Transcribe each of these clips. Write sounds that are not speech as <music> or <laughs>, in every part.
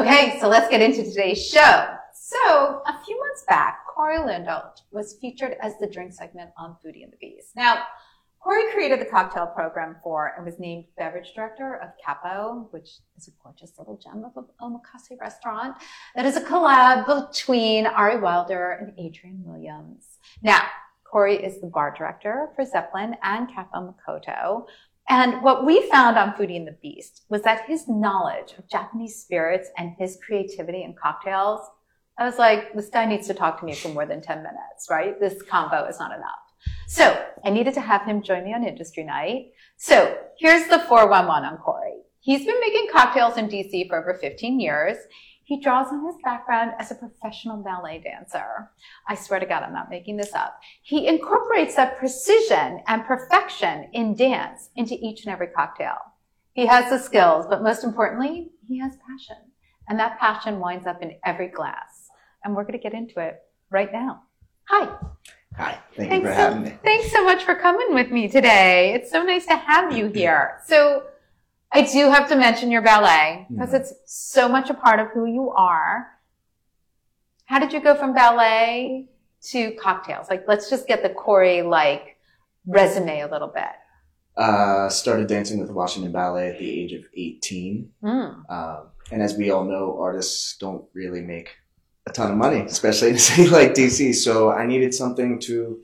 Okay, so let's get into today's show. So, a few months back, Corey Landolt was featured as the drink segment on Foodie and the Beast. Now, Corey created the cocktail program for and was named beverage director of Kappo, which is a gorgeous little gem of an omakase restaurant that is a collab between Ari Wilder and Adrian Williams. Now, Corey is the bar director for Zeppelin and Kappo Makoto. And what we found on Foodie and the Beast was that his knowledge of Japanese spirits and his creativity in cocktails, I was like, this guy needs to talk to me for more than 10 minutes, right? This combo is not enough. So I needed to have him join me on Industry Night. So here's the 411 on Corey. He's been making cocktails in DC for over 15 years. He draws on his background as a professional ballet dancer. I swear to God, I'm not making this up. He incorporates that precision and perfection in dance into each and every cocktail. He has the skills, but most importantly, he has passion. And that passion winds up in every glass. And we're going to get into it right now. Hi. Hi, thank Thanks you for so, having me. Thanks so much for coming with me today. It's so nice to have you here. So I do have to mention your ballet because Mhm. it's so much a part of who you are. How did you go from ballet to cocktails? Like, let's just get the Corey like resume a little bit. Uh, started dancing with the Washington Ballet at the age of 18. Mm. Um, and as we all know, artists don't really make a ton of money, especially in a <laughs> city like DC. So I needed something to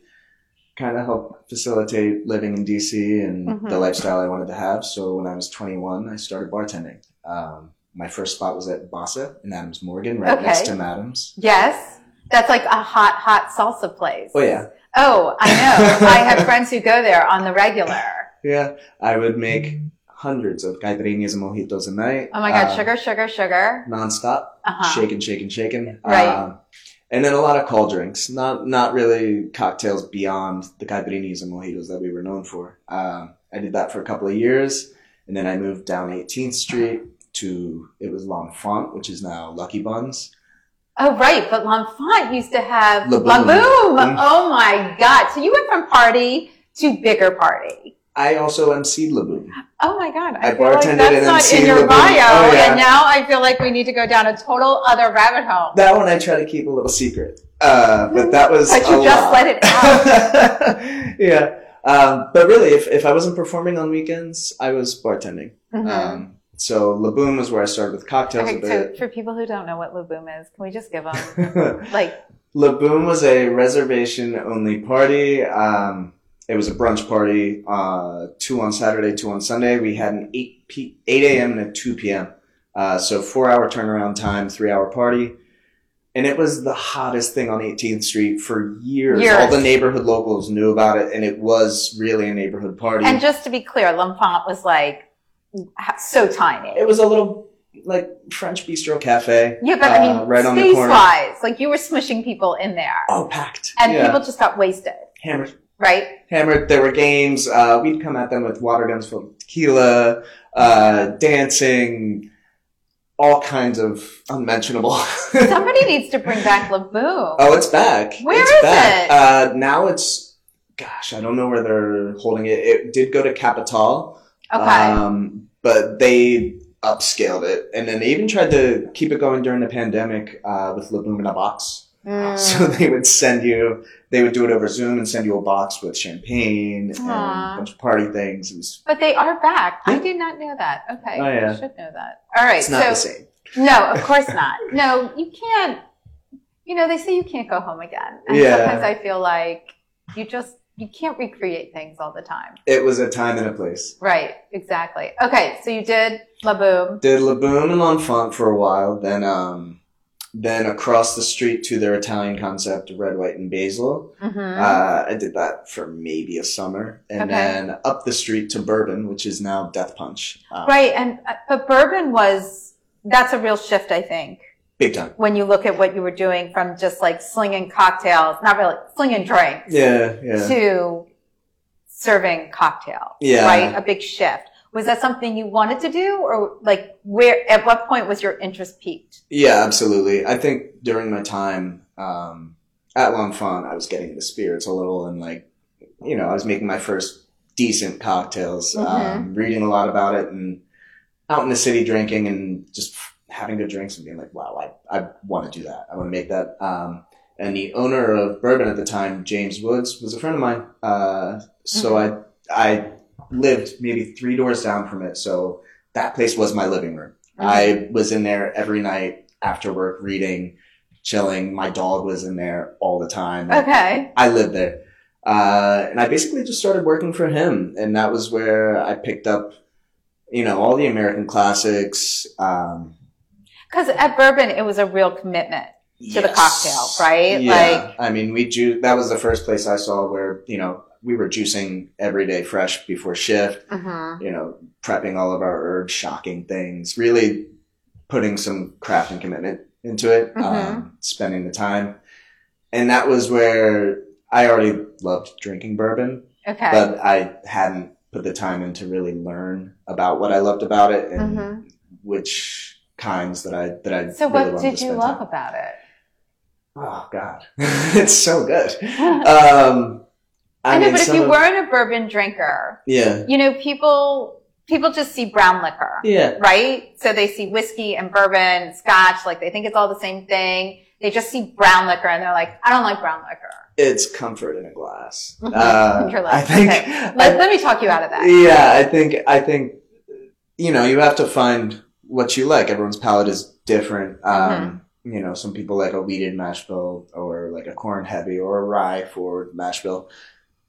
kind of help facilitate living in DC and Mhm. the lifestyle I wanted to have. So when I was 21, I started bartending. Um, my first spot was at Bossa in Adams Morgan, right Okay. next to Madams. Yes. That's like a hot, hot salsa place. Oh yeah. Oh, I know. <laughs> I have friends who go there on the regular. Yeah. I would make hundreds of caipirinhas and mojitos a night. Oh my God. Uh, sugar, sugar, sugar. nonstop, Uh-huh. shaking, shaking, shaking. Right. Um, and then a lot of cold drinks, not not really cocktails beyond the caipirinhas and mojitos that we were known for. Um, I did that for a couple of years, and then I moved down 18th Street to it was L'Enfant, which is now Lucky Buns. Oh, right. But L'Enfant used to have La La Boom. Boom. Mm. Oh my God. So you went from party to bigger party. I also emceed La Boom. Oh my God. I, I feel like bartended that's and not in your La Boom. bio. Oh, yeah. And now I feel like we need to go down a total other rabbit hole. That one I try to keep a little secret, uh, but that was. But you just lot. let it out. <laughs> yeah, um, but really, if if I wasn't performing on weekends, I was bartending. Mhm. Um, so La Boom was where I started with cocktails okay, a so for people who don't know what La Boom is, can we just give <laughs> them like, La Boom was a reservation only party. Um, it was a brunch party, uh, two on Saturday, two on Sunday. We had an 8 p- 8 a.m. and a 2 p.m. Uh, so four hour turnaround time, three hour party. And it was the hottest thing on 18th Street for years. Years. All the neighborhood locals knew about it, and it was really a neighborhood party. and just to be clear, L'Enfant was like so tiny. it was a little like French bistro cafe. Yeah, but I uh, mean, right on the space corner. wise, like you were smushing people in there. Oh, packed. and yeah. people just got wasted, hammered. Right? hammered. There were games. Uh, we'd come at them with water guns filled with tequila, uh, dancing, all kinds of unmentionable. <laughs> Somebody needs to bring back La Boom. Oh, it's back. Where it's is back. it? Uh, now it's, gosh, I don't know where they're holding it. It did go to Capital, okay. um, but they upscaled it, and then they even tried to keep it going during the pandemic uh, with La Boom in a box. Mm. So <laughs> they would send you, they would do it over Zoom and send you a box with champagne and a bunch of party things. Was, But they are back. I did not know that. Okay. Oh, yeah. I should know that. All right. it's not so, the same. no, of course not. <laughs> No, you can't, you know, they say you can't go home again. And Yeah. sometimes I feel like you just, you can't recreate things all the time. It was a time and a place. Right. Exactly. Okay. So you did La Boom. Did La Boom and L'Enfant for a while, then, um, then across the street to their Italian concept, Red, White, and Basil. Mm-hmm. Uh, I did that for maybe a summer. And Okay. then up the street to Bourbon, which is now Death Punch. Uh, right. And, uh, but bourbon was, that's a real shift, I think. Big time. When you look at what you were doing from just like slinging cocktails, not really slinging drinks. Yeah, yeah. to serving cocktails, Yeah. right? A big shift. Was that something you wanted to do or like where, at what point was your interest peaked? Yeah, absolutely. I think during my time um, at L'Enfant, I was getting the spirits a little, and like, you know, I was making my first decent cocktails, Mhm. um, reading a lot about it, and out in the city drinking, and just having good drinks and being like, wow, I, I want to do that. I want to make that. Um, and the owner of bourbon at the time, James Woods, was a friend of mine. Uh, so I, I lived maybe three doors down from it. So that place was my living room. I was in there every night after work reading, chilling. My dog was in there all the time. Okay. I lived there. Uh, and I basically just started working for him. And that was where I picked up, you know, all the American classics. Um, Because at Bourbon, it was a real commitment. To the yes. cocktail, right? Yeah. Like- I mean, we ju- that was the first place I saw where, you know, we were juicing every day fresh before shift, Mm-hmm. you know, prepping all of our herbs, shocking things, really putting some craft and commitment into it, Mhm. um, spending the time. And that was where I already loved drinking bourbon, Okay. but I hadn't put the time in to really learn about what I loved about it and Mhm. which kinds that I that I. So, really what did you love time. about it? Oh God, <laughs> it's so good. <laughs> Um, I, know, but if you of- weren't a bourbon drinker, yeah, you know, people people just see brown liquor, yeah, right? So they see whiskey and bourbon, scotch, like they think it's all the same thing. They just see brown liquor and they're like, I don't like brown liquor. it's comfort in a glass. Mhm. Uh, I think. okay. I- Let, let me talk you out of that. yeah, I think. I think. You know, you have to find what you like. Everyone's palate is different. Um, Mm-hmm. You know, some people like a wheated mash bill or like a corn heavy or a rye for mash bill.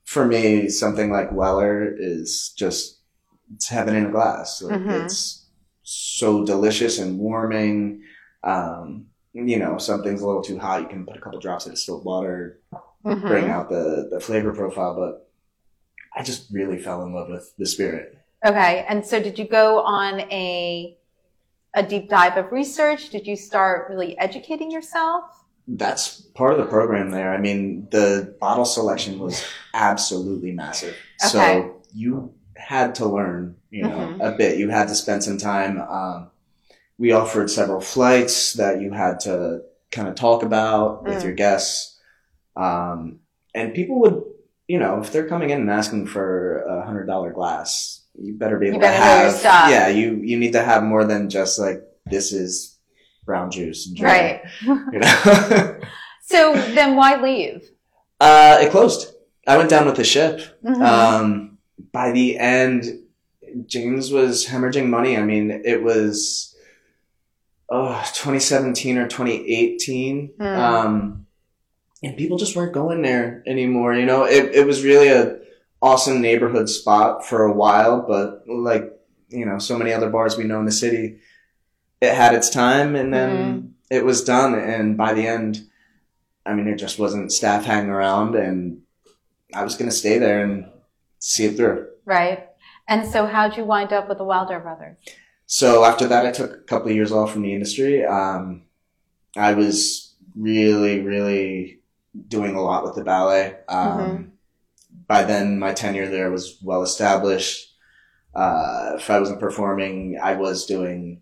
For me, something like Weller is just it's heaven in a glass. Like, Mhm. It's so delicious and warming. Um, you know, something's a little too hot, you can put a couple drops of distilled water, Mhm. bring out the the flavor profile. But I just really fell in love with the spirit. Okay. And so did you go on a a deep dive of research? Did you start really educating yourself? That's part of the program there. I mean, the bottle selection was absolutely massive. Okay. So you had to learn, you know, Mhm. a bit. You had to spend some time. Um, we offered several flights that you had to kind of talk about with Mm. your guests. Um, and people would, you know, if they're coming in and asking for a hundred dollar glass, you better be You able better to have, yeah, you, you need to have more than just like, this is brown juice. enjoy. Right. You know? <laughs> So then why leave? uh, it closed. I went down with the ship. Mhm. Um, by the end, James was hemorrhaging money. I mean, it was oh, 2017 or 2018. Hmm. Um, and people just weren't going there anymore. You know, it, it was really a awesome neighborhood spot for a while, but like, you know, so many other bars we know in the city, it had its time and then it was done. And by the end, I mean, it just wasn't staff hanging around and I was going to stay there and see it through. right. And so how'd you wind up with the Wilder brothers? So after that, I took a couple of years off from the industry. Um, I was really, really doing a lot with the ballet. Um, Mhm. By then, my tenure there was well established. Uh, if I wasn't performing, I was doing,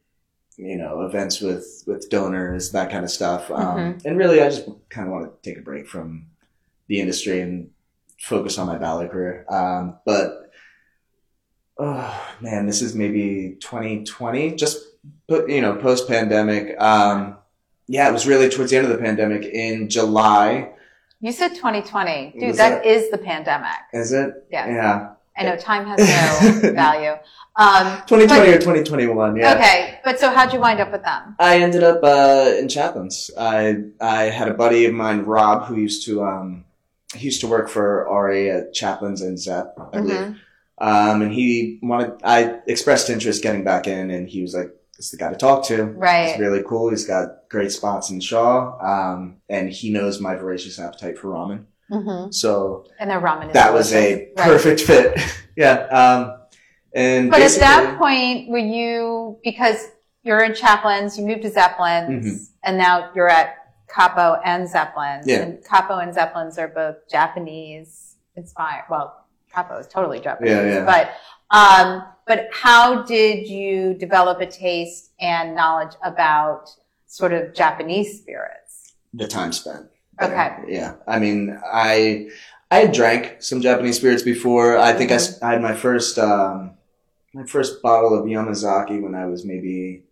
you know, events with with donors, that kind of stuff. Um, And really, I just kind of want to take a break from the industry and focus on my ballet career. Um, but oh man, this is maybe 2020, just put you know post pandemic. Um, yeah, it was really towards the end of the pandemic in July. You said 2020. Dude, that that- is the pandemic. Is it? Yes. Yeah, I know time has no <laughs> value. Um, 2020 but- or 2021. Yeah. Okay. But so how'd you wind up with them? I ended up uh, in Chaplin's. I I had a buddy of mine, Rob, who used to um, he used to work for Ari at Chaplin's and Zep, I believe. Mhm. Um, and he wanted. I expressed interest getting back in, and he was like, "This is the guy to talk to." Right? He's really cool. He's got great spots in Shaw, um, and he knows my voracious appetite for ramen. Hmm So And their ramen is that was a. Right. perfect fit. <laughs> yeah. Um, and But at that point, were you, because you're in Chaplin's, you moved to Zeppelins, Mhm. and now you're at Kappo and Zeppelins. Yeah. And Kappo and Zeppelins are both Japanese inspired. Well, Kappo is totally Japanese. Yeah, yeah. But, um, but how did you develop a taste and knowledge about sort of Japanese spirits? the time spent. Okay. Yeah. I mean, I I had drank some Japanese spirits before. I think I I had my first um, my first bottle of Yamazaki when I was maybe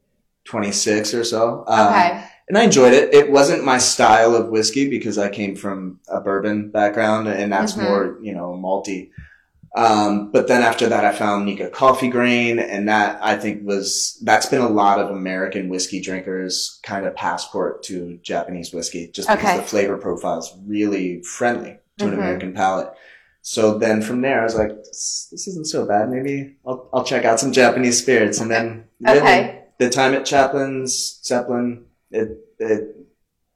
26 or so. Um, Okay. and I enjoyed it. It wasn't my style of whiskey because I came from a bourbon background and that's Mhm. more, you know, malty. Um, but then after that, I found Nikka Coffee Grain and that I think was, that's been a lot of American whiskey drinkers kind of passport to Japanese whiskey just because the flavor profile is really friendly to an Mhm. American palate. So then from there, I was like, this, this isn't so bad. Maybe I'll, I'll check out some Japanese spirits. And then really, Okay. the time at Chaplin's, Zeppelin, it, it,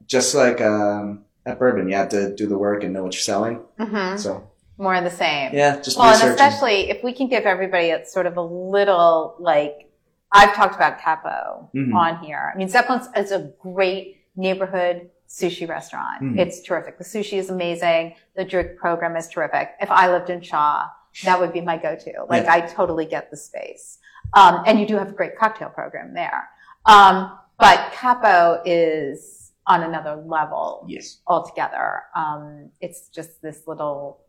just like, um, at bourbon, you have to do the work and know what you're selling. hmm So More of the same. yeah, just Well, and especially if we can give everybody a sort of a little like I've talked about Kappo Mhm. on here. I mean, Zeppelin's is a great neighborhood sushi restaurant. Mhm. It's terrific. The sushi is amazing. The drink program is terrific. If I lived in Shaw, that would be my go-to. Like Yeah. I totally get the space. Um, and you do have a great cocktail program there. Um, but Kappo is on another level Yes. altogether. Um, it's just this little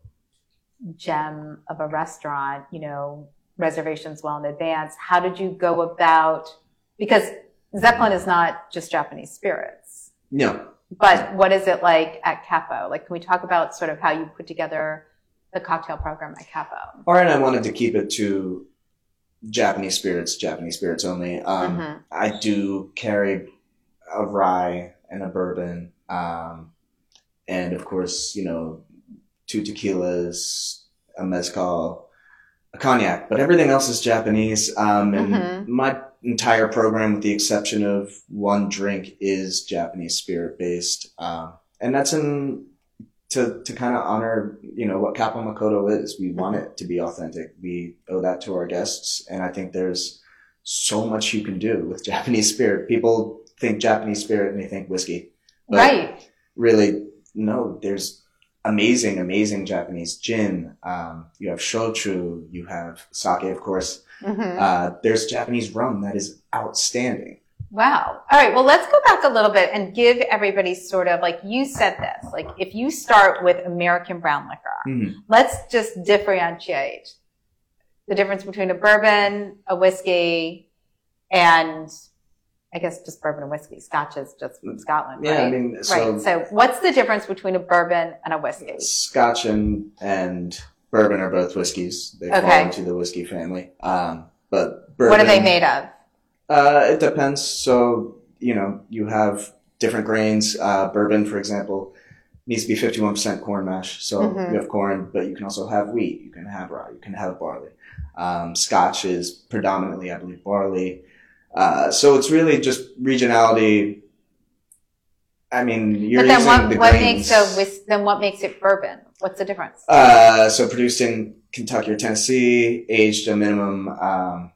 gem of a restaurant, you know, reservations well in advance. How did you go about, because Zeppelin is not just Japanese spirits, No. but what is it like at Kappo? Like, can we talk about sort of how you put together the cocktail program at Kappo? Or and I wanted to keep it to Japanese spirits, Japanese spirits only. Um, Mhm. I do carry a rye and a bourbon, um, and of course, you know, two tequilas, a mezcal, a cognac, but everything else is Japanese. Um, and Mhm. my entire program, with the exception of one drink, is Japanese spirit based. Um, and that's in to to kind of honor, you know, what Kappo Makoto is. We want it to be authentic. We owe that to our guests, and I think there's so much you can do with <laughs> Japanese spirit. People think Japanese spirit and they think whiskey, right. really, no. There's amazing, amazing Japanese gin. Um, you have shochu. You have sake, of course. Mhm. Uh, there's Japanese rum that is outstanding. Wow. All right. Well, let's go back a little bit and give everybody sort of like you said this. Like, if you start with American brown liquor, Mhm. let's just differentiate the difference between a bourbon, a whiskey, and I guess just bourbon and whiskey. Scotch is just from Scotland, Yeah, right? I mean, so, right. So, what's the difference between a bourbon and a whiskey? Scotch and and bourbon are both whiskeys. They fall into the whiskey family. Um, but bourbon, What are they made of? Uh, it depends. So, you know, you have different grains. Uh, bourbon, for example, needs to be 51% corn mash. So Mhm. you have corn, but you can also have wheat. You can have rye. You can have barley. Um, Scotch is predominantly, I believe, barley. Uh, so it's really just regionality. I mean, you're But then using what, the what grains. makes a whis- then what makes it bourbon? What's the difference? Uh, so produced in Kentucky or Tennessee, aged a minimum, um,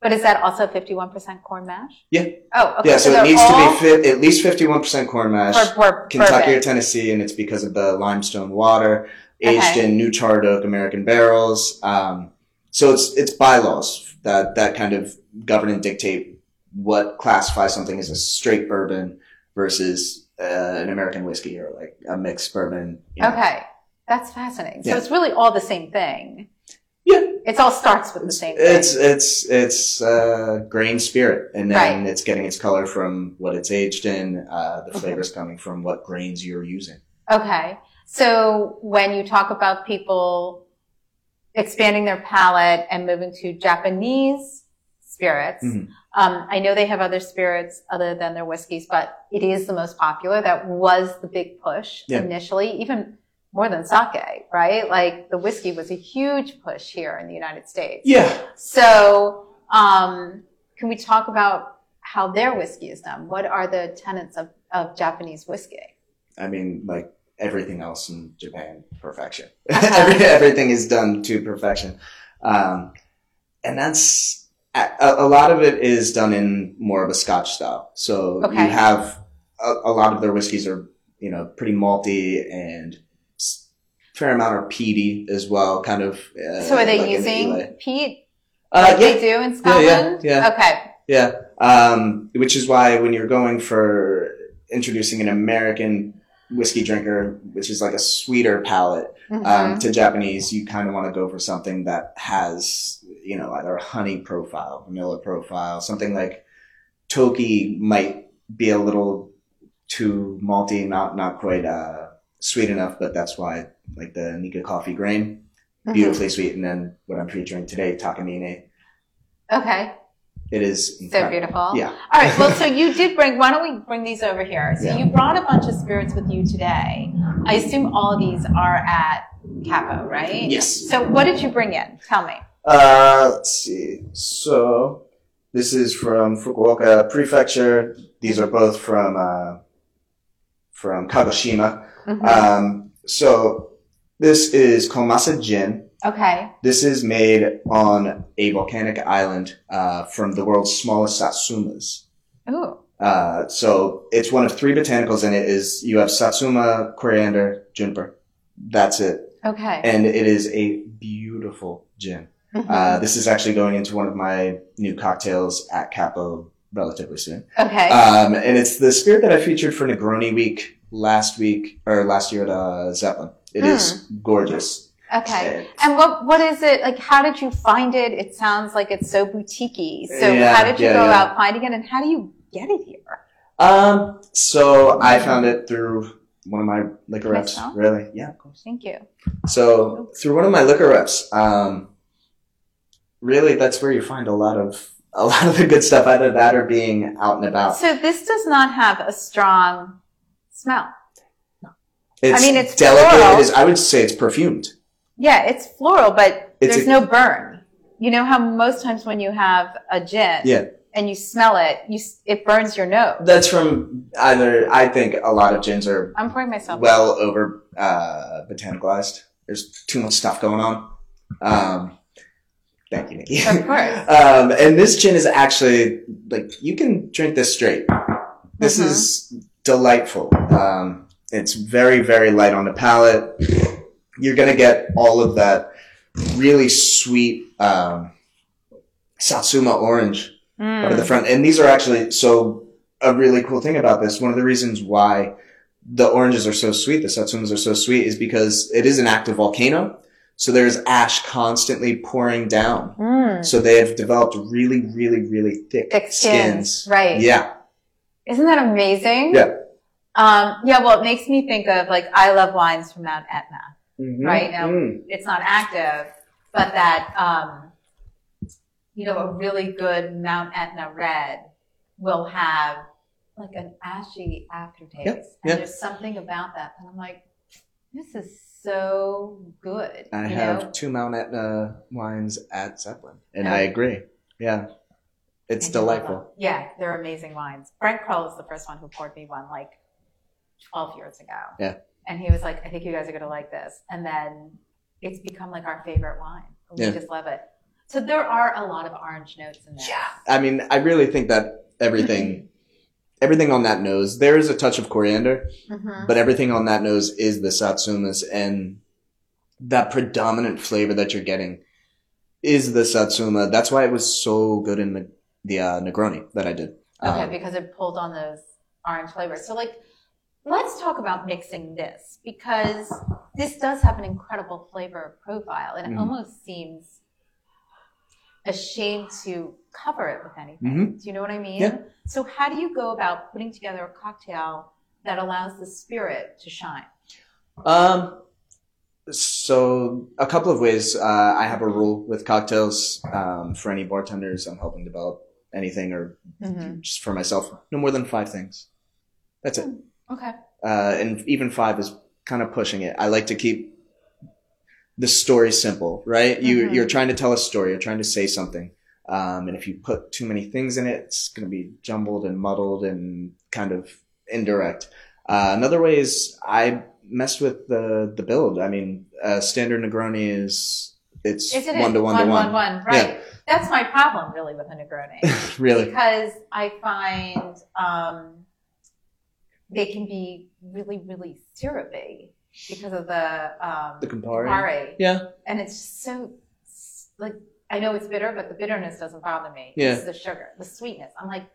But is that also 51% corn mash? Yeah. Oh, okay. yeah, so, it needs to be fi- at least 51% corn mash. for, for Kentucky bourbon. or Tennessee, and it's because of the limestone water aged Okay. in new charred oak American barrels. Um, so it's it's bylaws that that kind of govern and dictate what classifies something as a straight bourbon versus uh, an American whiskey or like a mixed bourbon. you know. Okay. That's fascinating. So Yeah. it's really all the same thing. Yeah. It all starts with the same thing. it's it's, it's uh, grain spirit, and then Right. it's getting its color from what it's aged in. Uh, the flavors coming from what grains you're using. Okay. So when you talk about people expanding their palate and moving to Japanese spirits, Mhm. um, I know they have other spirits other than their whiskeys, but it is the most popular. That was the big push Yeah. initially, even more than sake, right? Like the whiskey was a huge push here in the United States. Yeah, So, um, can we talk about how their whiskey is done? What are the tenets of, of Japanese whiskey? I mean, like everything else in Japan, perfection. Uh-huh. <laughs> Every, everything is done to perfection. Um, and that's, a, a lot of it is done in more of a Scotch style. So Okay. you have a, a lot of their whiskeys are, you know, pretty malty and fair amount are peaty as well, kind of. Uh, So are they like using peat Uh, like yeah, they do in yeah, Scotland? yeah. Okay. Yeah. Um, which is why when you're going for introducing an American whiskey drinker, which is like a sweeter palate, Mhm. um, to Japanese, you kind of want to go for something that has, you know, either a honey profile, vanilla profile, something like Toki might be a little too malty, not not quite uh, sweet enough, but that's why like the Nikka coffee grain, Mhm. beautifully sweet, and then what I'm featuring today, Takamine. Okay. It is So beautiful. Yeah. All right. Well, so you did bring, why don't we bring these over here? So Yeah. you brought a bunch of spirits with you today. I assume all of these are at Kappo, right? Yes. So what did you bring in? Tell me. Uh, let's see. So this is from Fukuoka Prefecture. These are both from uh, from Kagoshima. Mhm. Um, so this is Komasa Gin. okay. This is made on a volcanic island uh, from the world's smallest satsumas. Ooh. Uh, so it's one of three botanicals in it. Is you have satsuma, coriander, juniper. That's it, Okay. and it is a beautiful gin. Mhm. Uh, this is actually going into one of my new cocktails at Kappo relatively soon. okay. Um, and it's the spirit that I featured for Negroni Week last week or last year at uh, Zeppelin. It is gorgeous. okay. And what what is it like? How did you find it? It sounds like it's so boutiquey. So Yeah, how did you yeah, go yeah. out finding it, and how do you get it here? Um, so I found it through one of my liquor reps. Really? Yeah, of course. Thank you. So through one of my liquor reps, um, really that's where you find a lot of a lot of the good stuff. Either that or being out and about. So this does not have a strong smell. It's mean, it's delicate. floral. It is, I would say it's perfumed. Yeah, it's floral, but It's there's a- no burn. You know how most times when you have a gin Yeah. and you smell it, you it burns your nose. That's from either. I think a lot of gins are I'm pouring myself. well over uh, botanicalized. There's too much stuff going on. Um, thank you, Nikki. Of course. <laughs> um, and this gin is actually like you can drink this straight. This Mhm. is delightful. Um, it's very very light on the palate. You're gonna get all of that really sweet um, Satsuma orange Mm. out of the front. And these are actually so a really cool thing about this. One of the reasons why the oranges are so sweet, the satsumas are so sweet, is because it is an active volcano. So there's ash constantly pouring down. Mm. So they have developed really, really, really thick, Thick skins, right? Yeah. Isn't that amazing? Yeah. Um, yeah. Well, it makes me think of like I love wines from Mount Etna. Mhm. Right, now- Mm. It's not active, but that um, you know a really good Mount Etna red will have like an ashy aftertaste, Yep, and yep. there's something about that, and I'm like, this is so good. I have know? two Mount Etna wines at Zeppelin, and Yeah. I agree. Yeah. It's And delightful. Yeah, they're amazing wines. Brent Kroll is the first one who poured me one like 12 years ago. Yeah. And he was like, I think you guys are going to like this. And then it's become like our favorite wine. We Yeah. just love it. So there are a lot of orange notes in there. Yeah. I mean, I really think that everything, <laughs> everything on that nose, there is a touch of coriander, Mhm. but everything on that nose is the satsumas and that predominant flavor that you're getting is the satsuma. That's why it was so good in the, the uh, Negroni that I did. Okay, Um, because it pulled on those orange flavors. So like, let's talk about mixing this because this does have an incredible flavor profile and it Mhm. almost seems ashamed to cover it with anything. Mhm. Do you know what I mean? Yeah. So how do you go about putting together a cocktail that allows the spirit to shine? Um, so a couple of ways. Uh, I have a rule with cocktails. Um, for any bartenders, I'm helping develop anything or just for myself, no more than five things. That's it. Okay. Uh, and even five is kind of pushing it. I like to keep the story simple, right? You, Mhm. you're trying to tell a story. You're trying to say something. Um, and if you put too many things in it, it's going to be jumbled and muddled and kind of indirect. Uh, another way is I messed with the, the build. I mean, uh, standard Negroni is, it's Isn't one it? to one one to one. one, one. right. That's my problem really with a Negroni. <laughs> really? because I find um, they can be really, really syrupy because of the um, The Campari? Campari. Yeah. and it's just so like I know it's bitter, but the bitterness doesn't bother me. Yeah. It's the sugar, the sweetness. I'm like,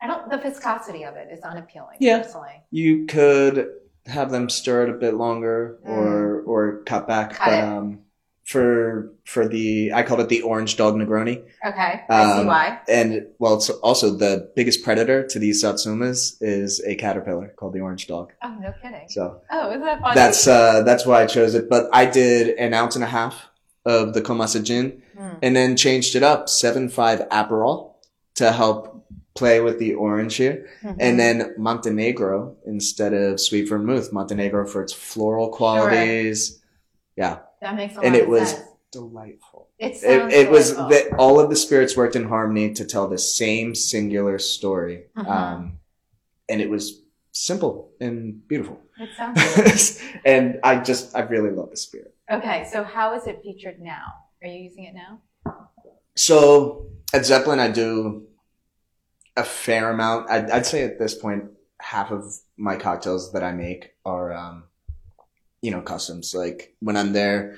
I don't. The viscosity of it is unappealing. Yeah. personally. You could have them stir it a bit longer or or cut back. Mm. Cut but it. um for for the I called it the orange dog Negroni. Okay, I see Um, why. And well, it's also the biggest predator to these satsumas is a caterpillar called the orange dog. Oh, no kidding. So Oh, isn't that funny? that's uh, that's why I chose it. But I did an ounce and a half of the Komasa gin, Mm. and then changed it up seven five Aperol to help play with the orange here, Mhm. and then Montenegro instead of sweet vermouth. Montenegro for its floral qualities. Yeah, that makes a lot and it was sense. delightful. It, It, it was that all of the spirits worked in harmony to tell the same singular story, Mhm. um, and it was simple and beautiful. It sounds <laughs> and I just I really love the spirit. Okay, so how is it featured now? Are you using it now? So at Zeppelin, I do a fair amount. I'd, I'd say at this point, half of my cocktails that I make are, um, you know, customs. Like when I'm there,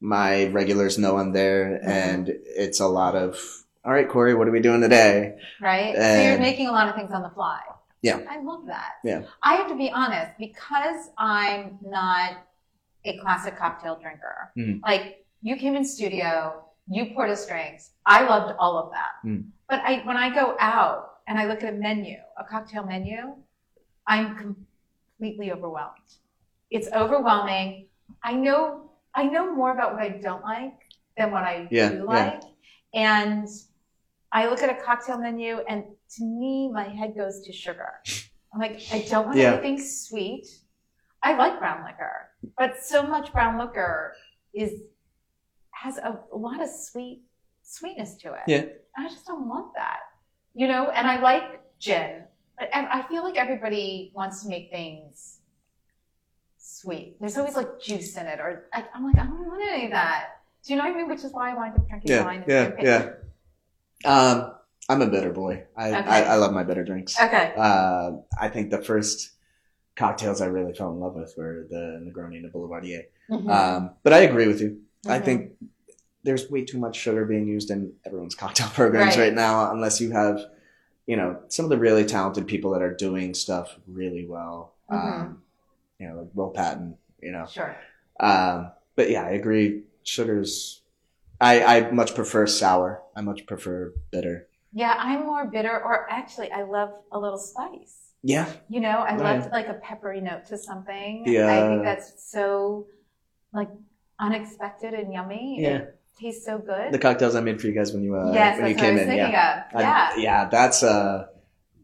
my regulars know I'm there, Mhm. and it's a lot of, all right, Corey, what are we doing today? Right? so you're making a lot of things on the fly. Yeah. I love that. Yeah. I have to be honest, because I'm not a classic cocktail drinker. Mhm. Like you came in studio, you poured us drinks. I loved all of that. Mm. But I when I go out and I look at a menu, a cocktail menu, I'm completely overwhelmed. It's overwhelming. I know I know more about what I don't like than what I Yeah, do yeah. like. And I look at a cocktail menu and to me my head goes to sugar. I'm like, I don't want Yeah. anything sweet. I like brown liquor, but so much brown liquor is has a, a lot of sweet sweetness to it. Yeah. And I just don't want that. You know, and I like gin, but I I feel like everybody wants to make things sweet. There's always like juice in it, or I, I'm like, I don't want any of that. Do you know what I mean? Which is why I wind up drinking Yeah, wine and yeah, yeah. Um, I'm a bitter boy. I, Okay. I, I love my bitter drinks. Okay. Uh, I think the first cocktails I really fell in love with were the Negroni and the Boulevardier. Mhm. Um, but I agree with you. I Mhm. think there's way too much sugar being used in everyone's cocktail <laughs> programs Right. right, now, unless you have, you know, some of the really talented people that are doing stuff really well. Mm-hmm. Um, you know, like Will Patton, you know. Sure. Um, but yeah, I agree. Sugar's, I, I much prefer sour. I much prefer bitter. Yeah, I'm more bitter, or actually, I love a little spice. Yeah. You know, I Right. love like a peppery note to something. Yeah. I think that's so like unexpected and yummy. Yeah. It tastes so good. The cocktails I made for you guys when you, uh, yes, when you that's what I came in. Yeah. of. Yeah. I- yeah, that's uh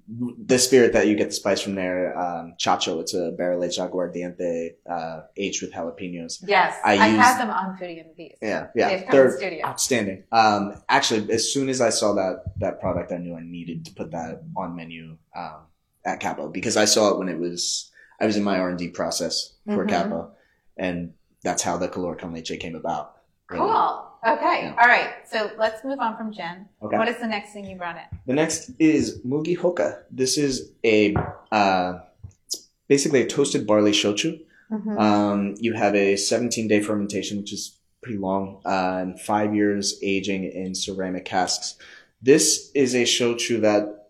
the spirit that you get the spice from there. Um, Chacho, it's a barrel aged aguardiente uh, aged with jalapenos. yes. I I, use- had them on Foodie and Beast. Yeah, yeah, They've They're studio. outstanding. Um, actually, as soon as I saw that that product, I knew I needed to put that on menu um, at Kappo because I saw it when it was I was in my R and D process for Mhm. Kappo, and that's how the Calor con leche came about. really. Cool. Okay. Yeah. All right. So let's move on from gin. Okay. What is the next thing you brought in? The next is Mugi Hoka. This is a uh, it's basically a toasted barley shochu. Mm-hmm. Um, you have a 17 day fermentation, which is pretty long, uh, and five years aging in ceramic casks. This is a shochu that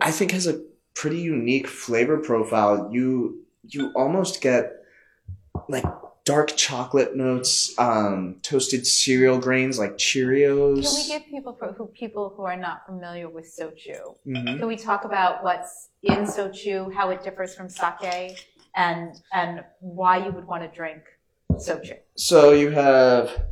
I think has a pretty unique flavor profile. You you almost get like dark chocolate notes, um, toasted cereal grains like Cheerios. Can we give people for, who people who are not familiar with shochu? Mhm. Can we talk about what's in shochu, how it differs from sake, and and why you would want to drink shochu? So you have,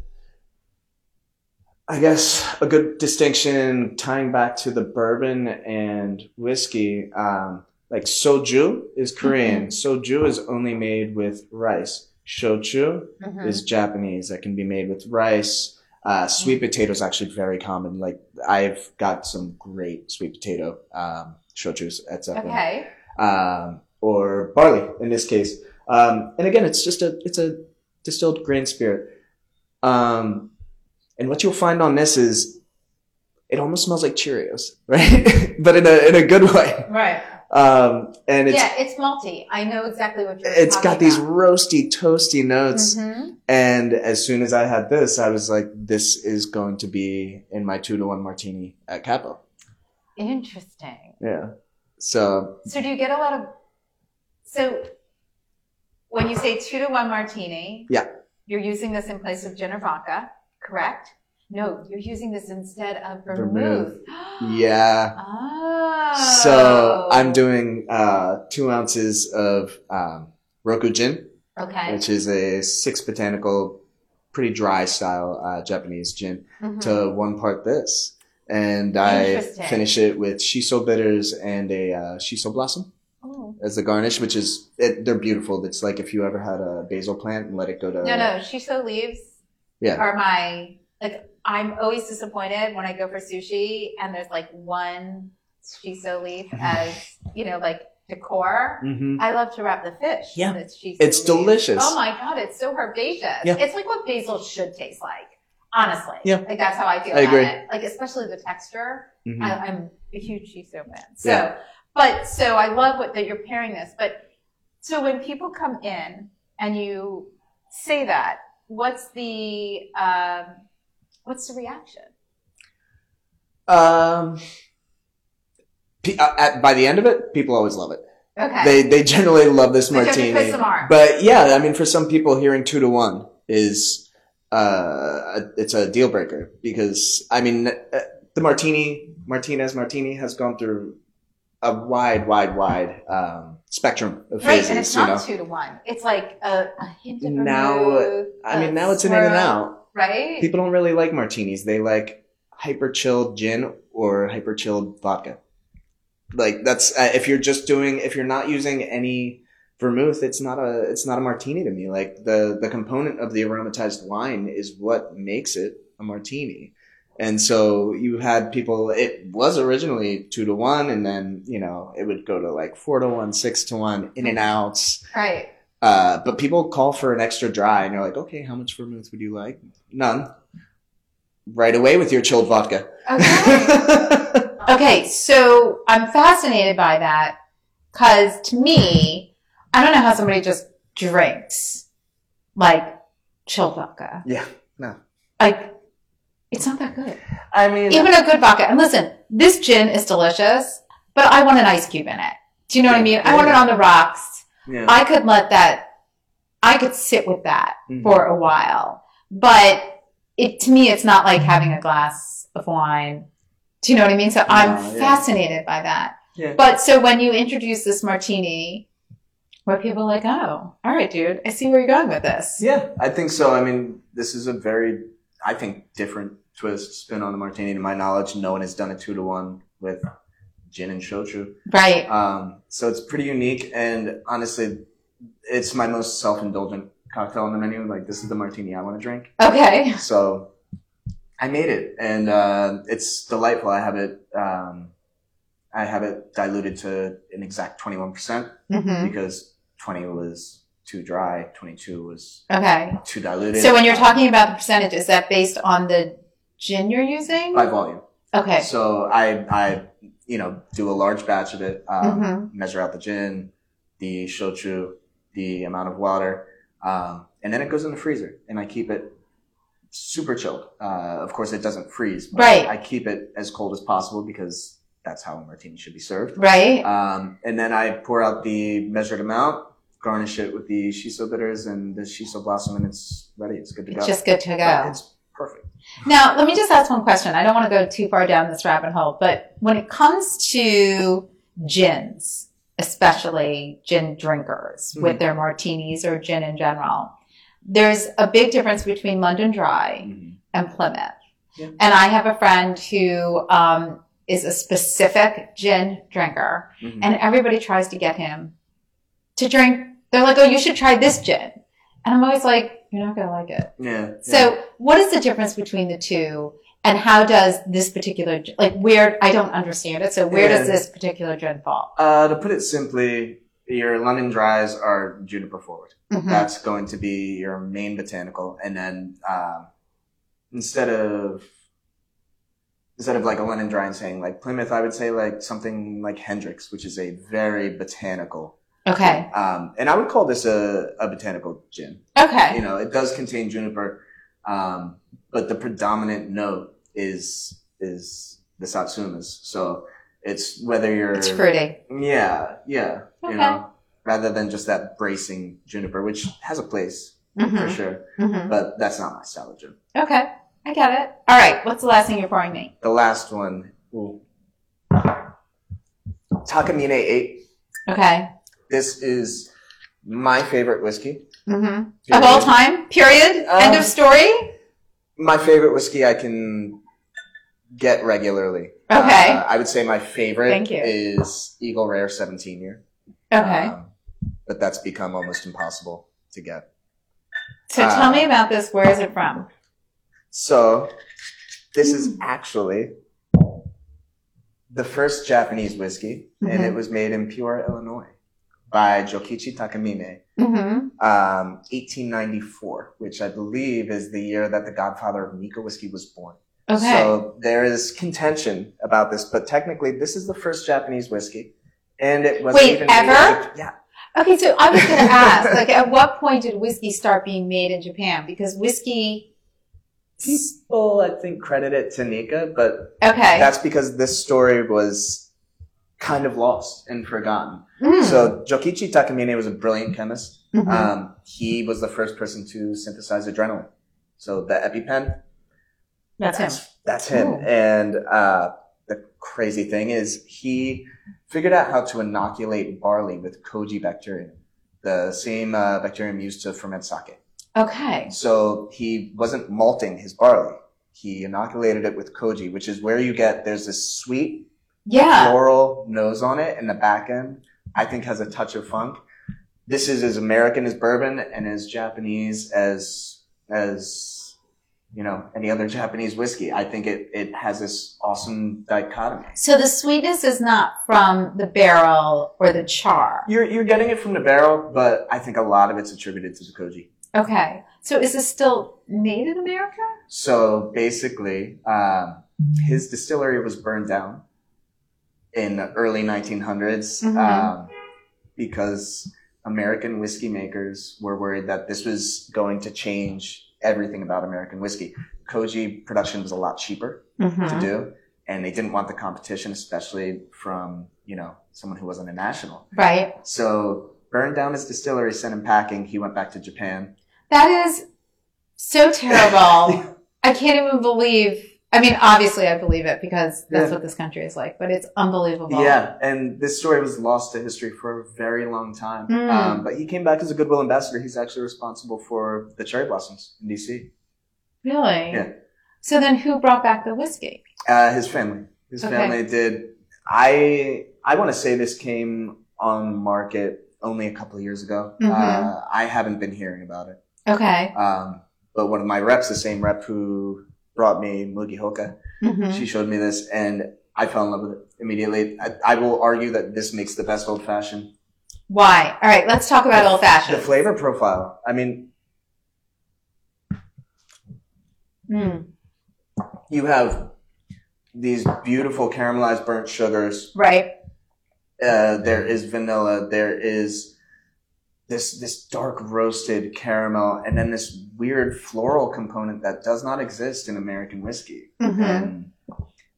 I guess, a good distinction tying back to the bourbon and whiskey. Um, like soju is Korean. Soju is only made with rice. Shochu Mhm. is Japanese. That can be made with rice. Uh, sweet potato is actually very common. Like I've got some great sweet potato um, shochus at Zeppelin Okay. um, or barley in this case. Um, and again, it's just a it's a distilled grain spirit. Um, and what you'll find on this is it almost smells like Cheerios, <laughs> right? but in a in a good way. Right. Um, and it's yeah, it's malty. I know exactly what you're. it's got talking these about. roasty, toasty notes. Mhm. And as soon as I had this, I was like, this is going to be in my two to one martini at Kappo. Interesting. Yeah. So So do you get a lot of? So when you say two to one martini, Yeah. you're using this in place of gin or vodka, correct? No, you're using this instead of vermouth. Vermouth. <gasps> Yeah. Oh. So I'm doing uh, two ounces of um, Roku gin, Okay. which is a six botanical, pretty dry style uh, Japanese gin, Mhm. to one part this. And I finish it with shiso bitters and a uh, shiso blossom Oh. as the garnish, which is it, they're beautiful. It's like if you ever had a basil plant and let it go to No, no, shiso leaves Yeah. are my like. I'm always disappointed when I go for sushi and there's like one shiso leaf as you know like decor. hmm I love to wrap the fish. Yeah. with shiso It's leaves. delicious. Oh my god, it's so herbaceous. Yeah. It's like what basil should taste like. Honestly, Yeah. like that's how I feel I about agree. it. Like especially the texture. hmm I, I'm a huge shiso fan. So, Yeah. but so I love what that you're pairing this. But so when people come in and you say that, what's the um, what's the reaction? Um, pe- uh, at, by the end of it, people always love it. Okay, They they generally love this Because martini. But yeah, I mean, for some people, hearing two to one is uh, it's a deal breaker because I mean, uh, the martini Martinez Martini has gone through a wide, wide, wide um, spectrum of right, phases. and it's you not know, two to one. It's like a, a hint of Now, vermouth, I mean, now it's an in and out. right? People don't really like martinis; they like hyper chilled gin or hyper chilled vodka. Like that's uh, if you're just doing if you're not using any vermouth, it's not a it's not a martini to me. Like the the component of the aromatized wine is what makes it a martini. And so you had people. It was originally two to one, and then you know it would go to like four to one, six to one, in and outs. right. Uh, but people call for an extra dry, and you're like, okay, how much vermouth would you like? None. Right away with your chilled vodka. Okay. <laughs> Okay, so I'm fascinated by that because to me, I don't know how somebody just drinks like chilled vodka. Yeah, no. Like, it's not that good. I mean, Even a good vodka. And listen, this gin is delicious, but I want an ice cube in it. Do you know what I mean? I want it on the rocks. yeah. I could let that, I could sit with that Mhm. for a while. But it to me, it's not like having a glass of wine. Do you know what I mean? So I'm yeah. fascinated by that. Yeah. But so when you introduce this martini, where people are like, oh, all right, dude, I see where you're going with this. Yeah, I think so. I mean, this is a very, I think, different twist spin on the martini. To my knowledge, no one has done a two to one with gin and shochu. Right. Um, so it's pretty unique, and honestly, it's my most self-indulgent cocktail on the menu. Like, this is the martini I want to drink. Okay. So I made it, and uh, it's delightful. I have it. Um, I have it diluted to an exact twenty-one percent hmm because twenty was too dry, twenty-two was Okay. too diluted. So when you're talking about the percentage, is that based on the gin you're using? by volume, Okay. so I I you know do a large batch of it, um, Mhm. measure out the gin, the shochu, the amount of water, um, and then it goes in the freezer, and I keep it super chilled. Uh, of course, it doesn't freeze, but Right. I keep it as cold as possible because that's how a martini should be served. Right. Um, and then I pour out the measured amount, garnish it with the shiso bitters and the shiso blossom, and it's ready. It's good to go. It's just good to go. It's perfect. Now, let me just ask one question. I don't want to go too far down this rabbit hole, but when it comes to gins, especially gin drinkers with Mhm. their martinis or gin in general, there's a big difference between London Dry Mhm. and Plymouth. Yeah. And I have a friend who um, is a specific gin drinker, Mhm. and everybody tries to get him to drink. They're like, "Oh, you should try this gin," and I'm always like, "You're not gonna like it." Yeah. yeah. So, what is the difference between the two, and how does this particular like where I don't understand it? So, where does this particular gin fall? Uh, to put it simply, your London dries are juniper forward. Mhm. That's going to be your main botanical, and then um, instead of instead of like a London dry and saying like Plymouth, I would say like something like Hendrick's, which is a very botanical. Okay, Um, and I would call this a, a botanical gin. okay, You know, it does contain juniper, um, but the predominant note is is the satsumas. So it's whether you're it's fruity. yeah, yeah. Okay. You know, rather than just that bracing juniper, which has a place. for Mhm. sure. Mhm. But that's not my style of gin. Okay. I get it. All right. What's the last thing you're pouring me? The last one, ooh. Takamine 8. Okay. This is my favorite whiskey. Mm-hmm. Of all time, period. End Um, of story. My favorite whiskey I can get regularly. Okay. Uh, I would say my favorite Thank you. is Eagle Rare 17 year. Okay. Um, but that's become almost impossible to get. so uh, tell me about this. Where is it from? So, this is actually the first Japanese whiskey, and Mhm. it was made in Peoria, Illinois by Jokichi Takamine, Mm-hmm. um, 1894, which I believe is the year that the godfather of Nikka whiskey was born. Okay. So there is contention about this, but technically this is the first Japanese whiskey. And it was Wait, even made in ever? Jap- Yeah. okay. So I was going to ask, like, at what point did whiskey start being made in Japan? Because whiskey. People, I think, credit it to Nikka, but Okay. that's because this story was kind of lost and forgotten. Mm. So Jokichi Takamine was a brilliant chemist. Mhm. Um, he was the first person to synthesize adrenaline. So the EpiPen, that's him. That's him. Cool. And uh, the crazy thing is, he figured out how to inoculate barley with koji bacterium, the same uh, bacterium used to ferment sake. Okay. So he wasn't malting his barley. He inoculated it with koji, which is where you get there's this sweet Yeah. floral nose on it, and the back end I think has a touch of funk. This is as American as bourbon and as Japanese as as you know any other Japanese whiskey. I think it it has this awesome dichotomy. So the sweetness is not from the barrel or the char. You're you're getting it from the barrel, but I think a lot of it's attributed to the koji. Okay. So is this still made in America? So basically, um, his distillery was burned down in the early 1900s Mhm. um, because American whiskey makers were worried that this was going to change everything about American whiskey. Koji production was a lot cheaper to Mm-hmm. do, and they didn't want the competition, especially from you know someone who wasn't a national. Right. So burned down his distillery, sent him packing. He went back to Japan. That is so terrible. <laughs> I can't even believe. I mean, obviously, I believe it because that's Yeah. what this country is like. But it's unbelievable. Yeah, and this story was lost to history for a very long time. Mm. Um, but he came back as a goodwill ambassador. He's actually responsible for the cherry blossoms in DC. Really. Yeah. So then, who brought back the whiskey? Uh, his family. His Okay. family did. I I want to say this came on market only a couple of years ago. Mhm. Uh, I haven't been hearing about it. Okay. Um, but one of my reps, the same rep who brought me Mugi Hoka, Mhm. she showed me this, and I fell in love with it immediately. I, I will argue that this makes the best old fashioned. Why? All right. Let's talk about old fashioned. The flavor profile. I mean, Mm. you have these beautiful caramelized burnt sugars. Right. Uh, there is vanilla. There is this this dark roasted caramel, and then this weird floral component that does not exist in American whiskey. Mhm. And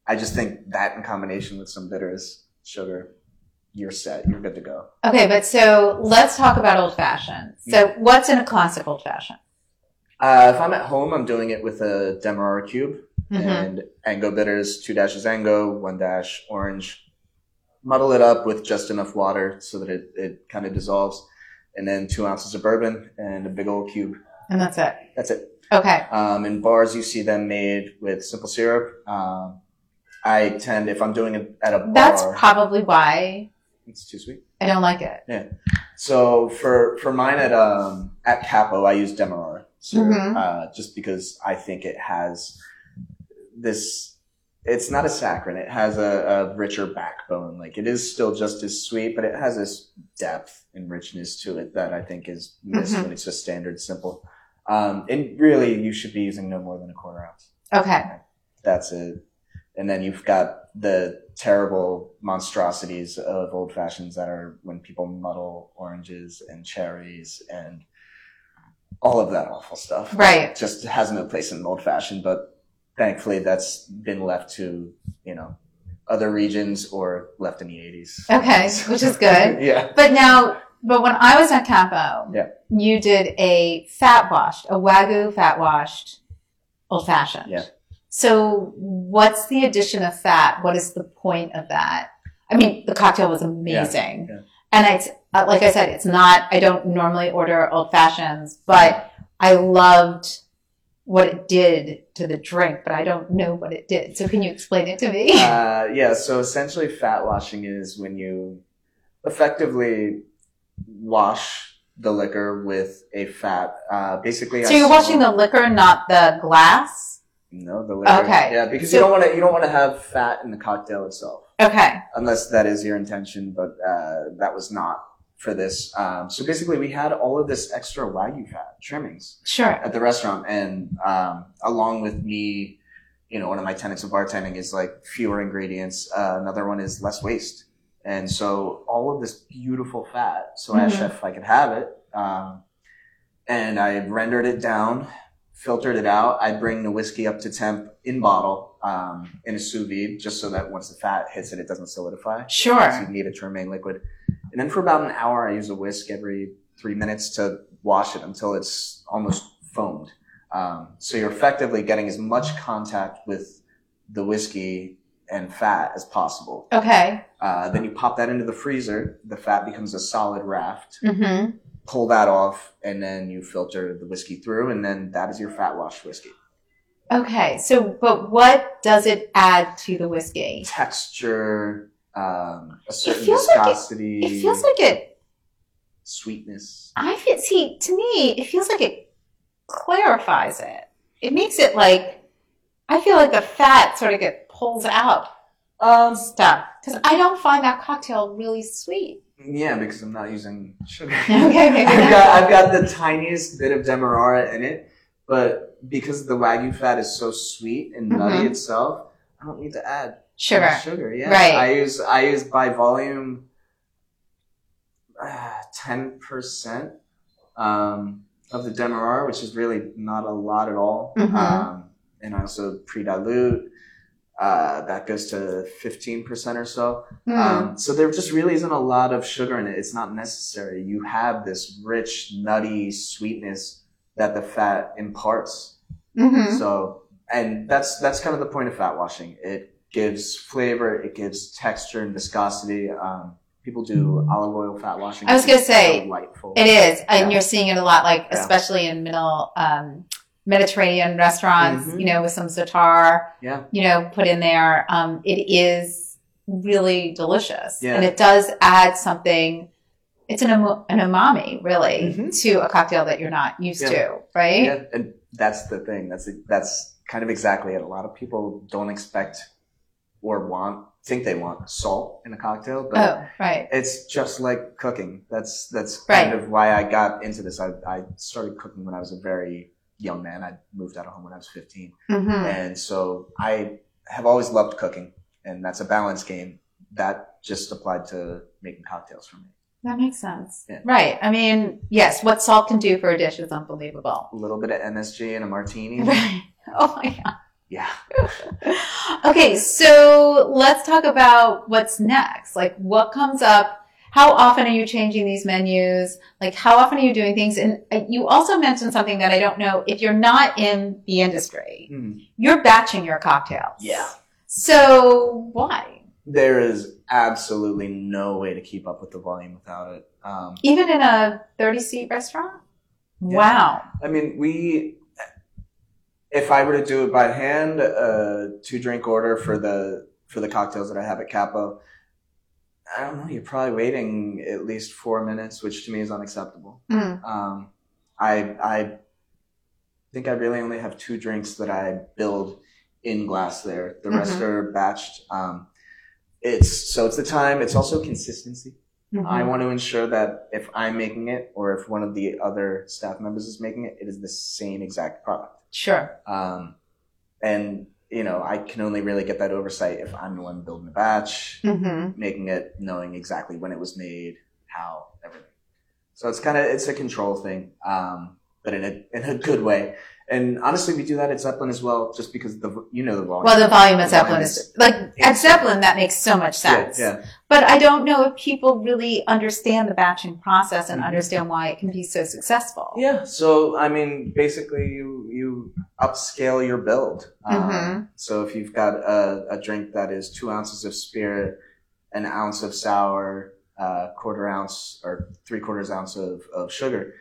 I just think that in combination with some bitters, sugar, you're set. You're good to go. Okay, but so let's talk about old fashioned. So, what's in a classic old fashioned? Uh, if I'm at home, I'm doing it with a Demerara cube Mm-hmm. and Ango bitters, two dashes Ango, one dash orange. Muddle it up with just enough water so that it, it kind of dissolves. And then two ounces of bourbon and a big old cube. And that's it. That's it. Okay. Um, in bars, you see them made with simple syrup. Um, I tend, if I'm doing it at a bar, That's probably why it's too sweet. I don't like it. Yeah. So for for mine at um at Kappo, I use Demerara syrup Mhm. uh, just because I think it has this. It's not a saccharin. It has a, a richer backbone. Like it is still just as sweet, but it has this depth and richness to it that I think is missed Mhm. when it's just standard simple. Um, and really, you should be using no more than a quarter ounce. Okay. That's it. And then you've got the terrible monstrosities of old fashions that are when people muddle oranges and cherries and all of that awful stuff. Right. It just has no place in old fashioned, but thankfully that's been left to, you know, other regions or left in the 80s. Okay, <laughs> which is good. <laughs> yeah. But now, But when I was at Kappo, Yeah. you did a fat washed, a Wagyu fat washed old fashioned. Yeah. So what's the addition of fat? What is the point of that? I mean, the cocktail was amazing. Yeah. And it's, uh, like I said, it's not, I don't normally order old fashions, but I loved what it did to the drink, but I don't know what it did. So can you explain it to me? Uh, <laughs> yeah, so essentially, fat washing is when you effectively wash the liquor with a fat. Uh, basically, so I you're washing the liquor, not the glass? no the liquor. Okay. Yeah, because So- you don't want to you don't want to have fat in the cocktail itself, Okay. unless that is your intention. But uh, that was not for this. Um, so basically, we had all of this extra wagyu fat trimmings Sure. at the restaurant, and um, along with me, you know, one of my tenets of bartending is like fewer ingredients. Uh, another one is less waste, and so all of this beautiful fat. So I asked Mhm. chef if I could have it, um, and I rendered it down, filtered it out. I bring the whiskey up to temp in bottle um, in a sous vide, just so that once the fat hits it, it doesn't solidify. Sure. So you need it to remain liquid. And then for about an hour, I use a whisk every three minutes to wash it until it's almost foamed. Um, so you're effectively getting as much contact with the whiskey and fat as possible. Okay. Uh, then you pop that into the freezer. The fat becomes a solid raft. Mm-hmm. Pull that off, and then you filter the whiskey through, and then that is your fat washed whiskey. Okay. So, but what does it add to the whiskey? Texture, um, a certain feels like it- viscosity, It feels like it. sweetness. I feel. See, to me, it feels like it clarifies it. It makes it like. I feel like the fat sort of get pulls out Um, stuff because I don't find that cocktail really sweet. Yeah, because I'm not using sugar. <laughs> Okay, maybe I've got I've got the tiniest bit of demerara in it, but because the wagyu fat is so sweet and nutty Mhm. itself, I don't need to add Sugar. Sugar, yeah. Right. I use I use by volume uh, ten percent um, of the demerara, which is really not a lot at all. Mhm. Um, and I also pre-dilute. Uh, that goes to fifteen percent or so. Mm. Um, so there just really isn't a lot of sugar in it. It's not necessary. You have this rich, nutty sweetness that the fat imparts. Mhm. So, and that's that's kind of the point of fat washing. It gives flavor, it gives texture and viscosity. Um, people do olive oil fat washing. I was gonna say, delightful. It is, and Yeah. you're seeing it a lot, like Yeah. especially in middle um, Mediterranean restaurants. Mhm. You know, with some za'atar, Yeah. you know, put in there. Um, it is really delicious, Yeah. and it does add something. It's an um- an umami, really, Mhm. to a cocktail that you're not used to, right? Yeah, and that's the thing. That's that's kind of exactly it. A lot of people don't expect or want think they want salt in a cocktail, but Oh, right. it's just like cooking. That's that's kind of why I got into this. I, I started cooking when I was a very young man. I moved out of home when I was 15. hmm And so I have always loved cooking, and that's a balance game. That just applied to making cocktails for me. That makes sense. Yeah. Right. I mean, yes, what salt can do for a dish is unbelievable. A little bit of MSG and a martini. <laughs> Right. Oh my god. Yeah. <laughs> okay, so let's talk about what's next. Like, what comes up? How often are you changing these menus? Like, how often are you doing things? And uh, you also mentioned something that I don't know. If you're not in the industry, Mm. you're batching your cocktails. Yeah. So why? There is absolutely no way to keep up with the volume without it. Um, Even in a 30 seat restaurant? Yeah. Wow. I mean, we. If I were to do it by hand, a two drink order for the for the cocktails that I have at Kappo, I don't know. You're probably waiting at least four minutes, which to me is unacceptable. Mm. Um, I I think I really only have two drinks that I build in glass. There, the rest Mhm. are batched. Um, it's so it's the time. It's also consistency. Mhm. I want to ensure that if I'm making it or if one of the other staff members is making it, it is the same exact product. Sure. Um, and you know, I can only really get that oversight if I'm the one building the batch, Mm-hmm. making it, knowing exactly when it was made, how, everything. So it's kind of it's a control thing, um, but in a in a good way. And honestly, we do that at Zeppelin as well, just because the you know the volume. Well, the volume at Zeppelin is- like at Zeppelin that makes so much sense. yeah. But I don't know if people really understand the batching process and Mhm. understand why it can be so successful. Yeah. So I mean, basically, you you upscale your build. Um, Mhm. so if you've got a, a drink that is two ounces of spirit, an ounce of sour, uh, quarter ounce or three quarters ounce of, of sugar,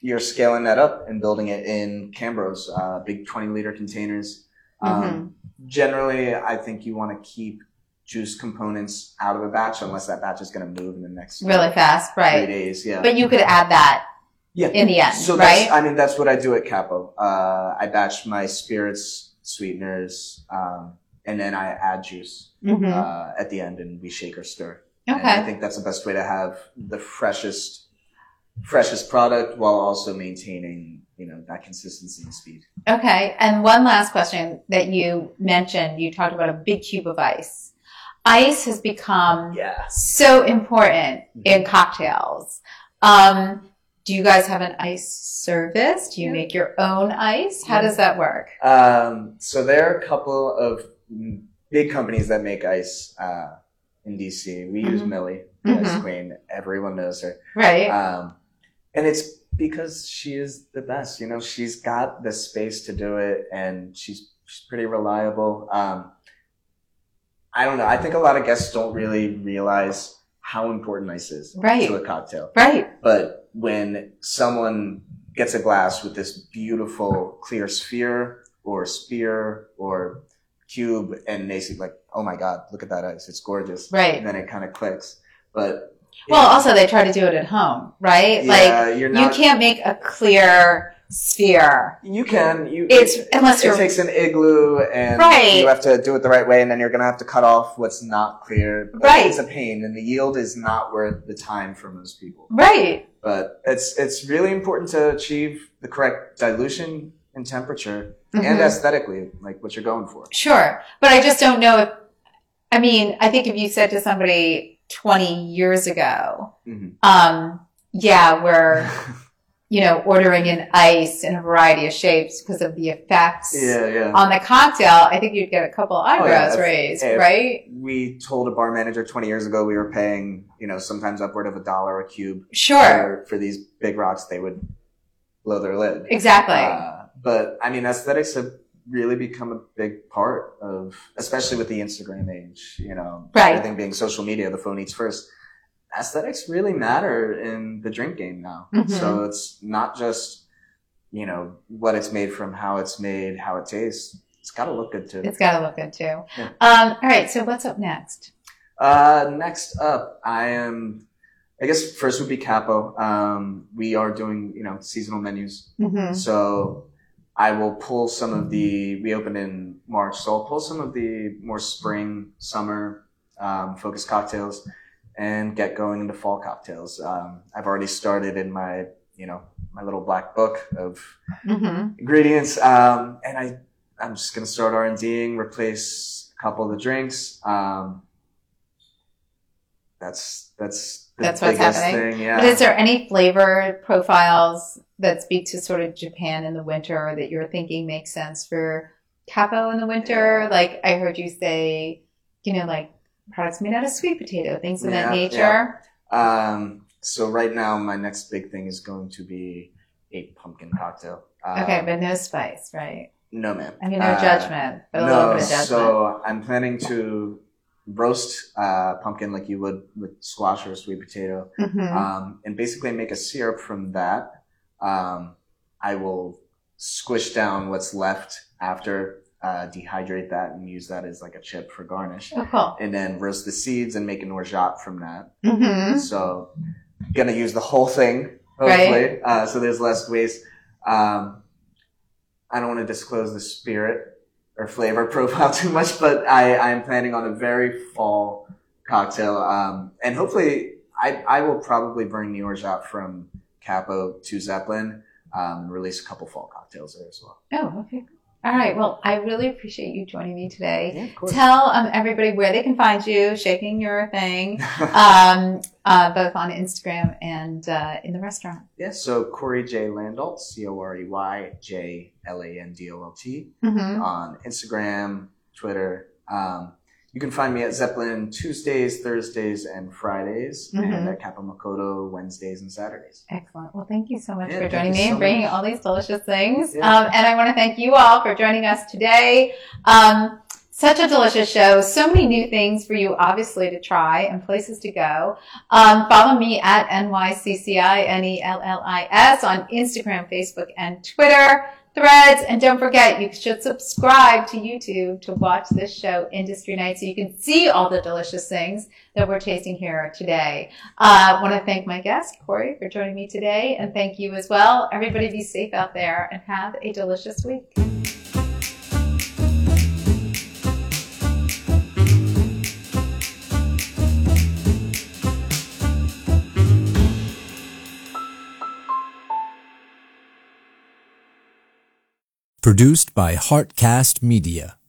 you're scaling that up and building it in Cambros, uh, big twenty liter containers. Um, Generally, I think you want to keep juice components out of a batch unless that batch is going to move in the next Really fast, right? three days. Yeah. But you could add that Yeah. in the end, So that's, right? I mean, that's what I do at Kappo. Uh, I batch my spirits, sweeteners, um, and then I add juice Mhm. uh, at the end, and we shake or stir. And I think that's the best way to have the freshest, freshest product while also maintaining, you know, that consistency and speed. Okay. And one last question that you mentioned, you talked about a big cube of ice. Ice has become Yeah. so important in cocktails. Um, do you guys have an ice service? Do you Yeah. make your own ice? How Yeah. does that work? Um, so there are a couple of big companies that make ice uh, in DC. We use Mhm. Millie, the ice queen. Everyone knows her. Right. Um, and it's because she is the best. You know, she's got the space to do it, and she's she's pretty reliable. Um, I don't know. I think a lot of guests don't really realize how important ice is Right. to a cocktail. right. But when someone gets a glass with this beautiful clear sphere or spear or cube, and they see like, oh my god, look at that ice, it's gorgeous. Right. And then it kind of clicks. But Well, also they try to do it at home, right? yeah, like you're you can't make a clear sphere. You can. You. It's unless It takes an igloo, and Right. you have to do it the right way, and then you're gonna have to cut off what's not clear. Right. It's a pain, and the yield is not worth the time for most people. right. But it's it's really important to achieve the correct dilution and temperature, Mhm. and aesthetically, like what you're going for. Sure. But I just don't know if, I mean, I think if you said to somebody 20 years ago, Mhm. um, yeah, we're, <laughs> you know, ordering an ice in a variety of shapes because of the effects yeah, yeah. on the cocktail, I think you'd get a couple eyebrows if- raised, if- right? we told a bar manager 20 years ago we were paying, you know, sometimes upward of a dollar a cube Sure. for, for these big rocks. They would blow their lid. Exactly. Uh, but I mean, aesthetics have really become a big part of, especially with the Instagram age. You know, Right. everything being social media, the phone eats first. Aesthetics really matter in the drink game now. Mhm. So it's not just you know what it's made from, how it's made, how it tastes. It's got to look good too. it's got to look good too. Yeah. Um, all right. So what's up next? Uh, next up, I am. I guess first would be Kappo. Um, we are doing you know seasonal menus. Mm-hmm. So I will pull some of the, we opened in March, so I'll pull some of the more spring, summer um, focused cocktails and get going into fall cocktails. Um, I've already started in my, you know, my little black book of Mm-hmm. ingredients. Um, and I, I'm just going to start R&Ding, replace a couple of the drinks. Um, that's, that's, That's what's happening. Thing, yeah. But is there any flavor profiles that speak to sort of Japan in the winter or that you're thinking makes sense for Kappo in the winter? Like I heard you say, you know, like products made out of sweet potato, things of that Yeah, nature. Um, so right now, my next big thing is going to be a pumpkin cocktail. Um, Okay, but no spice, right? no, ma'am. I mean, no Uh, judgment, but a little No, bit of judgment. so I'm planning to roast uh, pumpkin like you would with squash or sweet potato, Mhm. um, and basically make a syrup from that. Um, I will squish down what's left after, uh, dehydrate that, and use that as like a chip for garnish, oh, cool. and then roast the seeds and make an orgeat from that. hmm So, gonna use the whole thing, hopefully. Uh, so there's less waste. Um, I don't want to disclose the spirit or flavor <laughs> profile too much, but I, I'm planning on a very fall cocktail. Um, and hopefully I, I will probably bring the orgeat from Kappo to Zeppelin, um, and release a couple fall cocktails there as well. Oh, okay. All right. Well, I really appreciate you joining me today. Yeah, of course. Tell um, everybody where they can find you, shaking your thing, <laughs> um, uh, both on Instagram and uh, in the restaurant. yeah, so Corey J. Landolt, C O R E Y J L A N D O L T, Mm-hmm. on Instagram, Twitter. Um, you can find me at Zeppelin Tuesdays, Thursdays, and Fridays, Mhm. and at Kapamakoto Wednesdays and Saturdays. Excellent. Well, thank you so much Yeah, for joining me so and bringing much. all these delicious things. Yeah. Um, and I want to thank you all for joining us today. Um, such a delicious show. So many new things for you, obviously, to try and places to go. Um, follow me at NYCCINELLIS on Instagram, Facebook, and Twitter. Threads, and don't forget, you should subscribe to YouTube to watch this show, Industry Night, so you can see all the delicious things that we're tasting here today. I uh, want to thank my guest, Corey, for joining me today, and thank you as well. Everybody be safe out there and have a delicious week. Produced by Heartcast Media.